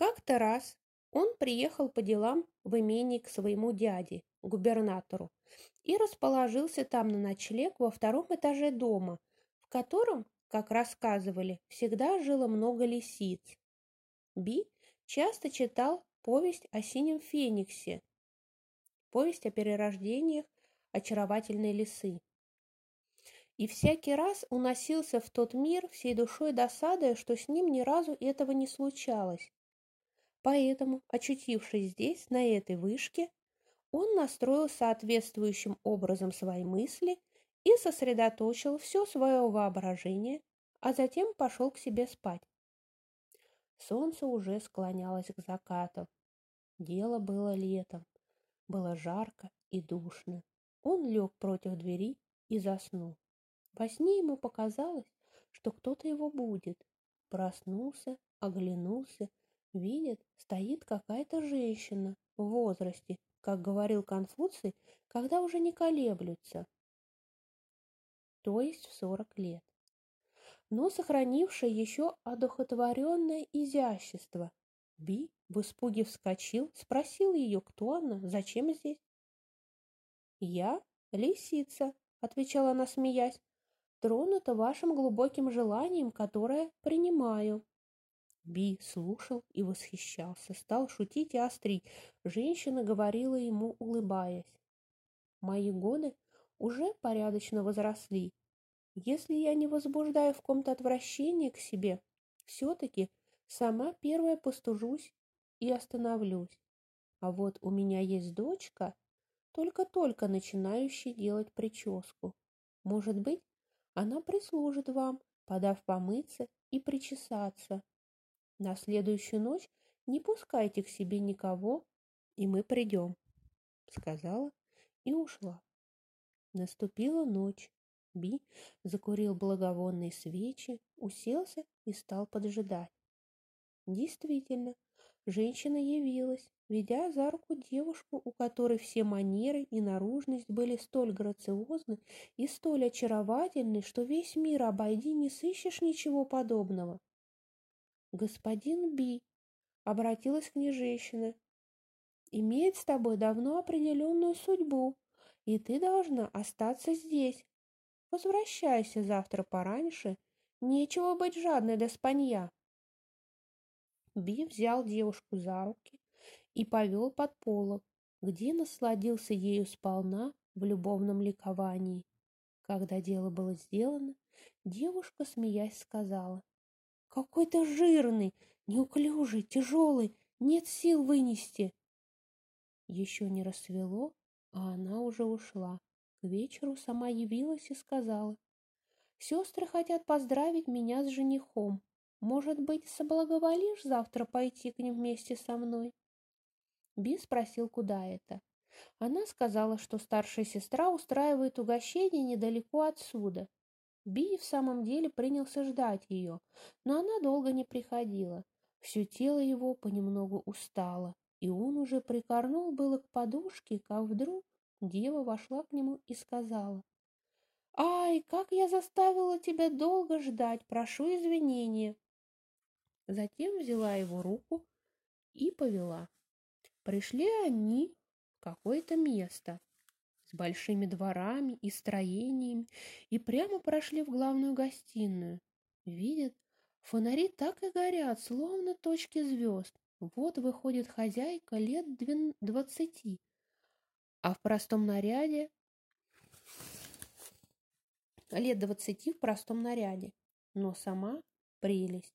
Как-то раз он приехал по делам в имение к своему дяде, губернатору, и расположился там на ночлег во втором этаже дома, в котором, как рассказывали, всегда жило много лисиц. Би часто читал повесть о синем фениксе, повесть о перерождениях очаровательной лисы. И всякий раз уносился в тот мир всей душой досадой, что с ним ни разу этого не случалось. Поэтому, очутившись здесь, на этой вышке, он настроил соответствующим образом свои мысли и сосредоточил все свое воображение, а затем пошел к себе спать. Солнце уже склонялось к закату. Дело было летом. Было жарко и душно. Он лег против двери и заснул. Во сне ему показалось, что кто-то его будет. Проснулся, оглянулся, видит, стоит какая-то женщина в возрасте, как говорил Конфуций, когда уже не колеблются, то есть в сорок лет, но сохранившая еще одухотворенное изящество. Би в испуге вскочил, спросил ее, кто она, зачем здесь. «Я лисица», — отвечала она, смеясь, тронута вашим глубоким желанием, которое принимаю. Би слушал и восхищался, стал шутить и острить. Женщина говорила ему, улыбаясь. Мои годы уже порядочно возросли. Если я не возбуждаю в ком-то отвращение к себе, все-таки сама первая постужусь и остановлюсь. А вот у меня есть дочка, только-только начинающая делать прическу. Может быть, она прислужит вам, подав помыться и причесаться. На следующую ночь не пускайте к себе никого, и мы придем, — сказала и ушла. Наступила ночь. Би закурил благовонные свечи, уселся и стал поджидать. Действительно, женщина явилась, ведя за руку девушку, у которой все манеры и наружность были столь грациозны и столь очаровательны, что весь мир обойди не сыщешь ничего подобного. «Господин Би», — обратилась к ней женщина, — «имеет с тобой давно определенную судьбу, и ты должна остаться здесь. Возвращайся завтра пораньше, нечего быть жадной до спанья». Би взял девушку за руки и повел под полок, где насладился ею сполна в любовном ликовании. Когда дело было сделано, девушка, смеясь, сказала, какой то жирный, неуклюжий, тяжелый, нет сил вынести. Еще не рассвело, а она уже ушла. К вечеру сама явилась и сказала, «Сестры хотят поздравить меня с женихом. Может быть, соблаговолишь завтра пойти к ним вместе со мной?» Би спросил, куда это. Она сказала, что старшая сестра устраивает угощение недалеко отсюда, Би в самом деле принялся ждать ее, но она долго не приходила. Все тело его понемногу устало, и он уже прикорнул было к подушке, как вдруг дева вошла к нему и сказала, «Ай, как я заставила тебя долго ждать, прошу извинения!» Затем взяла его руку и повела. Пришли они в какое-то место, с большими дворами и строениями и прямо прошли в главную гостиную. Видят, фонари так и горят, словно точки звезд. Вот выходит хозяйка лет двадцати, а в простом наряде лет двадцати в простом наряде, но сама прелесть.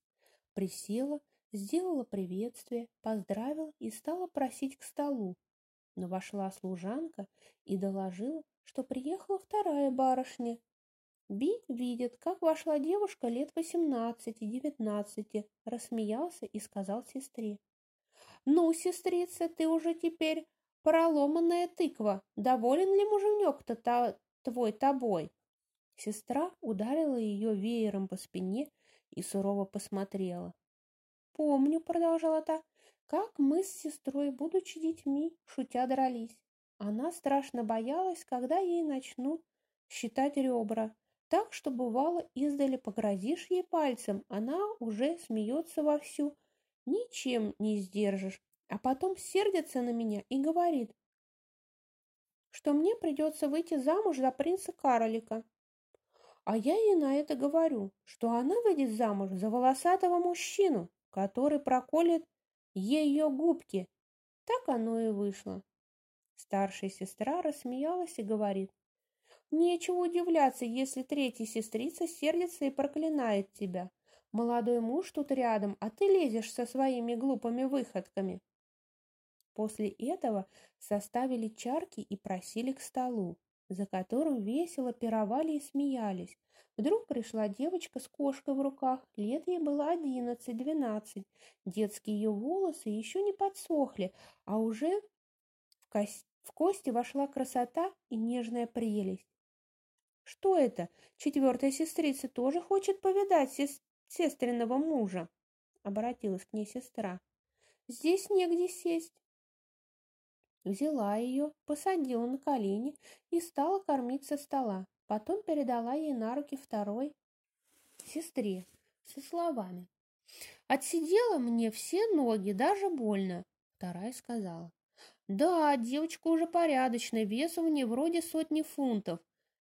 Присела, сделала приветствие, поздравила и стала просить к столу но вошла служанка и доложила, что приехала вторая барышня. Би видит, как вошла девушка лет восемнадцати-девятнадцати, рассмеялся и сказал сестре. «Ну, сестрица, ты уже теперь проломанная тыква. Доволен ли муженек-то твой тобой?» Сестра ударила ее веером по спине и сурово посмотрела. «Помню», — продолжала та, как мы с сестрой, будучи детьми, шутя дрались. Она страшно боялась, когда ей начнут считать ребра. Так что, бывало, издали погрозишь ей пальцем, она уже смеется вовсю ничем не сдержишь, а потом сердится на меня и говорит, что мне придется выйти замуж за принца Каролика. А я ей на это говорю, что она выйдет замуж за волосатого мужчину, который проколет ее губки. Так оно и вышло. Старшая сестра рассмеялась и говорит, «Нечего удивляться, если третья сестрица сердится и проклинает тебя. Молодой муж тут рядом, а ты лезешь со своими глупыми выходками». После этого составили чарки и просили к столу, за которым весело пировали и смеялись. Вдруг пришла девочка с кошкой в руках, лет ей было одиннадцать-двенадцать. Детские ее волосы еще не подсохли, а уже в, кость... в кости вошла красота и нежная прелесть. «Что это? Четвертая сестрица тоже хочет повидать сес... сестренного мужа?» Обратилась к ней сестра. «Здесь негде сесть». Взяла ее, посадила на колени и стала кормить со стола. Потом передала ей на руки второй сестре со словами. «Отсидела мне все ноги, даже больно», — вторая сказала. «Да, девочка уже порядочная, вес у нее вроде сотни фунтов.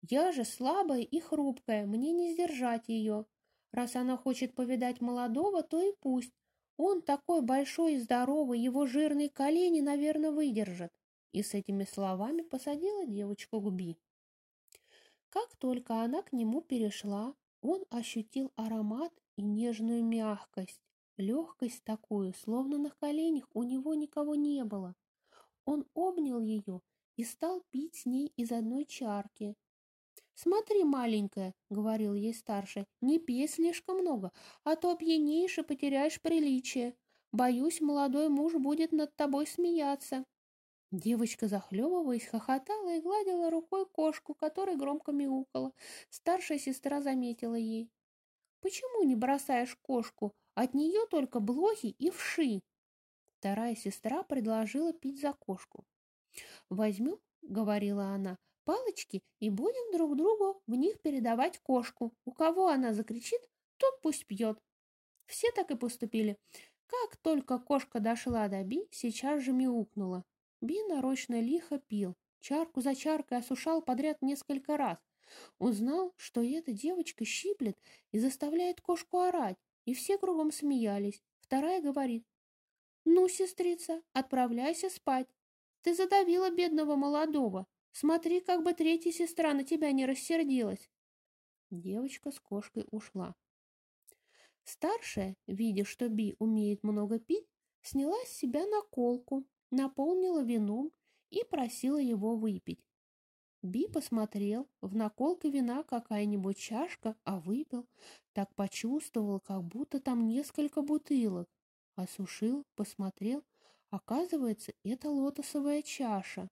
Я же слабая и хрупкая, мне не сдержать ее. Раз она хочет повидать молодого, то и пусть. Он такой большой и здоровый, его жирные колени, наверное, выдержат. И с этими словами посадила девочку к Би. Как только она к нему перешла, он ощутил аромат и нежную мягкость, легкость такую, словно на коленях у него никого не было. Он обнял ее и стал пить с ней из одной чарки, «Смотри, маленькая», — говорил ей старший, — «не пей слишком много, а то опьянеешь и потеряешь приличие. Боюсь, молодой муж будет над тобой смеяться». Девочка, захлебываясь, хохотала и гладила рукой кошку, которая громко мяукала. Старшая сестра заметила ей. «Почему не бросаешь кошку? От нее только блохи и вши». Вторая сестра предложила пить за кошку. «Возьмем, — говорила она, палочки и будем друг другу в них передавать кошку. У кого она закричит, тот пусть пьет. Все так и поступили. Как только кошка дошла до Би, сейчас же мяукнула. Би нарочно лихо пил, чарку за чаркой осушал подряд несколько раз. Он знал, что эта девочка щиплет и заставляет кошку орать, и все кругом смеялись. Вторая говорит, «Ну, сестрица, отправляйся спать. Ты задавила бедного молодого. Смотри, как бы третья сестра на тебя не рассердилась. Девочка с кошкой ушла. Старшая, видя, что Би умеет много пить, сняла с себя наколку, наполнила вином и просила его выпить. Би посмотрел, в наколке вина какая-нибудь чашка, а выпил. Так почувствовал, как будто там несколько бутылок. Осушил, посмотрел. Оказывается, это лотосовая чаша.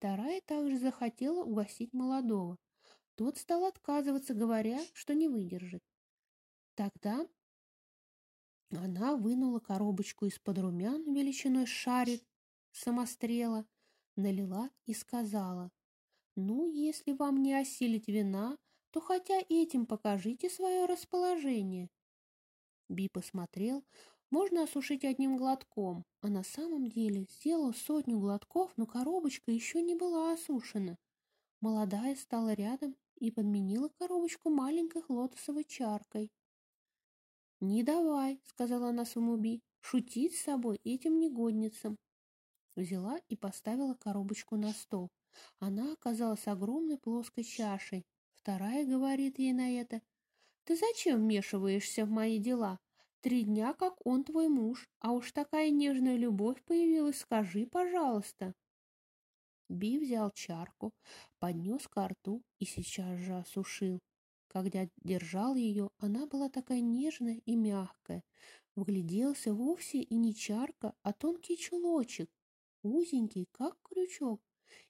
Вторая также захотела угостить молодого. Тот стал отказываться, говоря, что не выдержит. Тогда она вынула коробочку из-под румян величиной шарик самострела, налила и сказала, «Ну, если вам не осилить вина, то хотя этим покажите свое расположение». Би посмотрел, можно осушить одним глотком, а на самом деле сделал сотню глотков, но коробочка еще не была осушена. Молодая стала рядом и подменила коробочку маленькой лотосовой чаркой. «Не давай», — сказала она своему Би, — «шутить с собой этим негодницам». Взяла и поставила коробочку на стол. Она оказалась огромной плоской чашей. Вторая говорит ей на это, «Ты зачем вмешиваешься в мои дела? Три дня, как он твой муж, а уж такая нежная любовь появилась, скажи, пожалуйста. Би взял чарку, поднес ко рту и сейчас же осушил. Когда держал ее, она была такая нежная и мягкая. Вгляделся вовсе и не чарка, а тонкий чулочек, узенький, как крючок,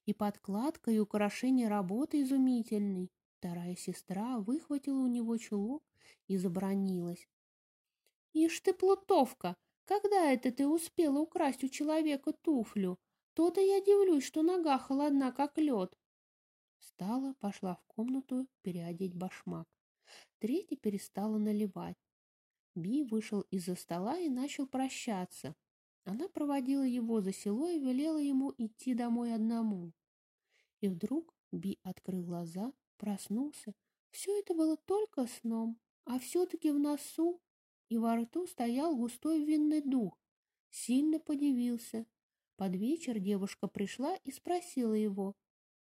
и подкладка и украшение работы изумительный. Вторая сестра выхватила у него чулок и забронилась. Ишь ты, плутовка, когда это ты успела украсть у человека туфлю? То-то я дивлюсь, что нога холодна, как лед. Встала, пошла в комнату переодеть башмак. Третья перестала наливать. Би вышел из-за стола и начал прощаться. Она проводила его за село и велела ему идти домой одному. И вдруг Би открыл глаза, проснулся. Все это было только сном, а все-таки в носу и во рту стоял густой винный дух. Сильно подивился. Под вечер девушка пришла и спросила его,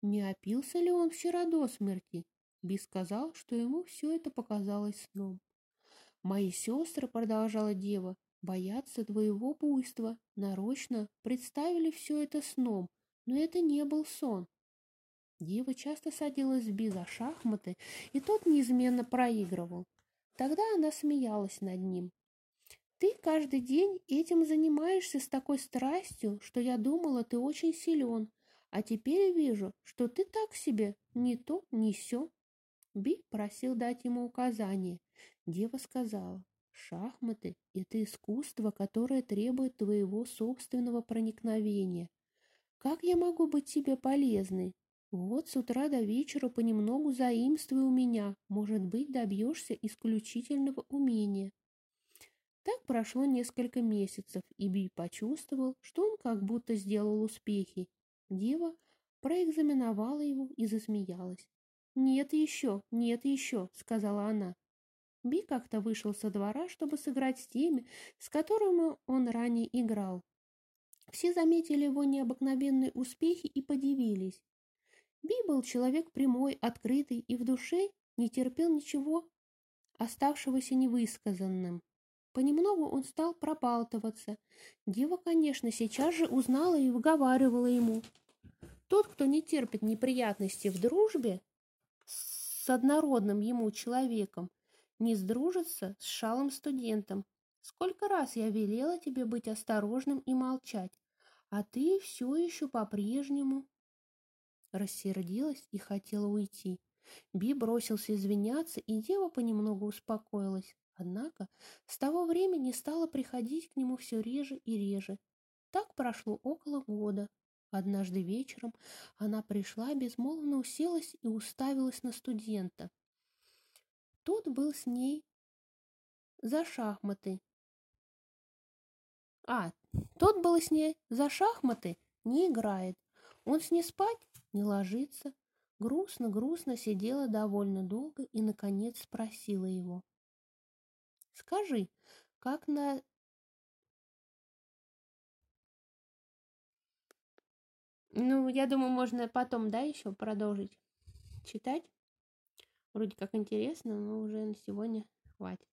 не опился ли он вчера до смерти. Би сказал, что ему все это показалось сном. «Мои сестры, — продолжала дева, — боятся твоего буйства, нарочно представили все это сном, но это не был сон. Дева часто садилась с Би за шахматы, и тот неизменно проигрывал. Тогда она смеялась над ним. «Ты каждый день этим занимаешься с такой страстью, что я думала, ты очень силен, а теперь вижу, что ты так себе, ни то, ни сё». Би просил дать ему указание. Дева сказала, «Шахматы — это искусство, которое требует твоего собственного проникновения. Как я могу быть тебе полезной? Вот с утра до вечера понемногу заимствуй у меня, может быть, добьешься исключительного умения. Так прошло несколько месяцев, и Би почувствовал, что он как будто сделал успехи. Дева проэкзаменовала его и засмеялась. «Нет еще, нет еще», — сказала она. Би как-то вышел со двора, чтобы сыграть с теми, с которыми он ранее играл. Все заметили его необыкновенные успехи и подивились. Би был человек прямой, открытый и в душе не терпел ничего, оставшегося невысказанным. Понемногу он стал пробалтываться. Дева, конечно, сейчас же узнала и выговаривала ему. Тот, кто не терпит неприятностей в дружбе с однородным ему человеком, не сдружится с шалым студентом. Сколько раз я велела тебе быть осторожным и молчать, а ты все еще по-прежнему рассердилась и хотела уйти. Би бросился извиняться, и дева понемногу успокоилась. Однако с того времени стала приходить к нему все реже и реже. Так прошло около года. Однажды вечером она пришла, безмолвно уселась и уставилась на студента. Тот был с ней за шахматы. А, тот был с ней за шахматы, не играет. Он с ней спать не ложится. Грустно-грустно сидела довольно долго и, наконец, спросила его. «Скажи, как на...» Ну, я думаю, можно потом, да, еще продолжить читать. Вроде как интересно, но уже на сегодня хватит.